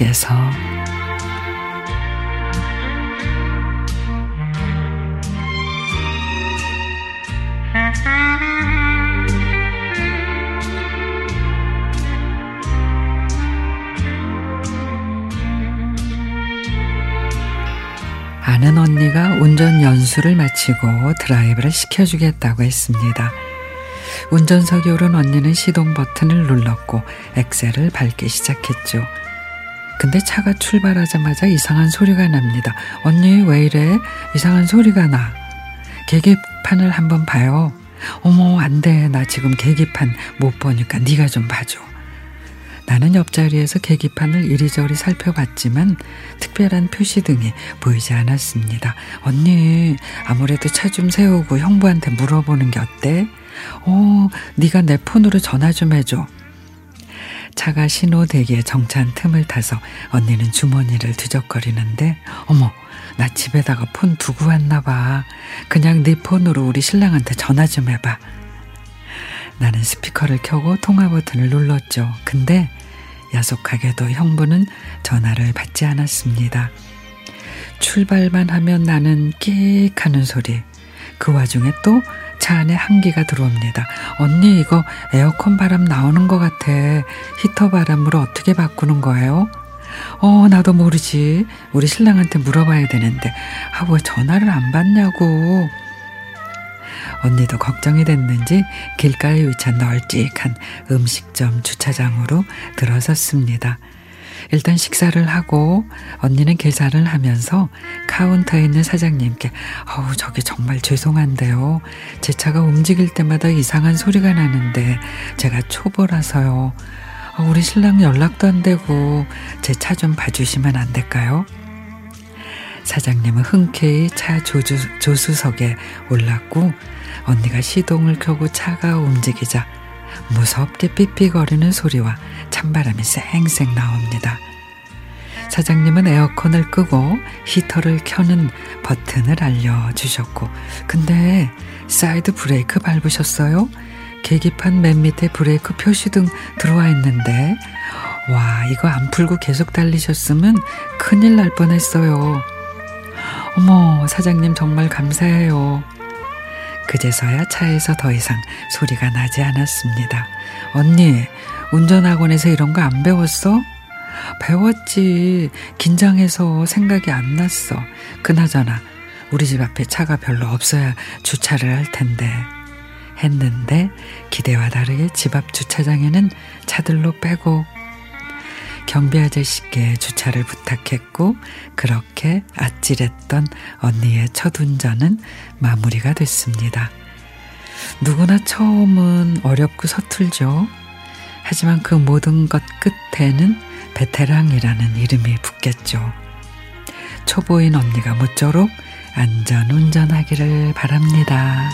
속에서 아는 언니가 운전 연수를 마치고 드라이브를 시켜주겠다고 했습니다. 운전석에 오른 언니는 시동 버튼을 눌렀고 엑셀을 밟기 시작했죠. 근데 차가 출발하자마자 이상한 소리가 납니다. 언니 왜 이래? 이상한 소리가 나. 계기판을 한번 봐요. 어머 안 돼. 나 지금 계기판 못 보니까 네가 좀 봐줘. 나는 옆자리에서 계기판을 이리저리 살펴봤지만 특별한 표시등이 보이지 않았습니다. 언니 아무래도 차 좀 세우고 형부한테 물어보는 게 어때? 어, 네가 내 폰으로 전화 좀 해줘. 차가 신호 대기에 정차한 틈을 타서 언니는 주머니를 뒤적거리는데 어머 나 집에다가 폰 두고 왔나 봐. 그냥 네 폰으로 우리 신랑한테 전화 좀 해봐. 나는 스피커를 켜고 통화 버튼을 눌렀죠. 근데 야속하게도 형부는 전화를 받지 않았습니다. 출발만 하면 나는 끽 하는 소리. 그 와중에 또 차 안에 한기가 들어옵니다. 언니 이거 에어컨 바람 나오는 것 같아. 히터 바람으로 어떻게 바꾸는 거예요? 어, 나도 모르지. 우리 신랑한테 물어봐야 되는데. 아, 왜 전화를 안 받냐고. 언니도 걱정이 됐는지 길가에 위치한 널찍한 음식점 주차장으로 들어섰습니다. 일단 식사를 하고 언니는 계산을 하면서 카운터에 있는 사장님께 어우 저기 정말 죄송한데요. 제 차가 움직일 때마다 이상한 소리가 나는데 제가 초보라서요. 어, 우리 신랑 연락도 안 되고 제 차 좀 봐주시면 안 될까요? 사장님은 흔쾌히 차 조주, 조수석에 올랐고 언니가 시동을 켜고 차가 움직이자 무섭게 삐삐거리는 소리와 찬바람이 쌩쌩 나옵니다. 사장님은 에어컨을 끄고 히터를 켜는 버튼을 알려주셨고, 근데 사이드 브레이크 밟으셨어요? 계기판 맨 밑에 브레이크 표시등 들어와 있는데, 와, 이거 안 풀고 계속 달리셨으면 큰일 날 뻔했어요. 어머, 사장님 정말 감사해요. 그제서야 차에서 더 이상 소리가 나지 않았습니다. 언니, 운전학원에서 이런 거 안 배웠어? 배웠지. 긴장해서 생각이 안 났어. 그나저나, 우리 집 앞에 차가 별로 없어야 주차를 할 텐데. 했는데, 기대와 다르게 집 앞 주차장에는 차들로 빼고 경비 아저씨께 주차를 부탁했고 그렇게 아찔했던 언니의 첫 운전은 마무리가 됐습니다. 누구나 처음은 어렵고 서툴죠. 하지만 그 모든 것 끝에는 베테랑이라는 이름이 붙겠죠. 초보인 언니가 모쪼록 안전 운전하기를 바랍니다.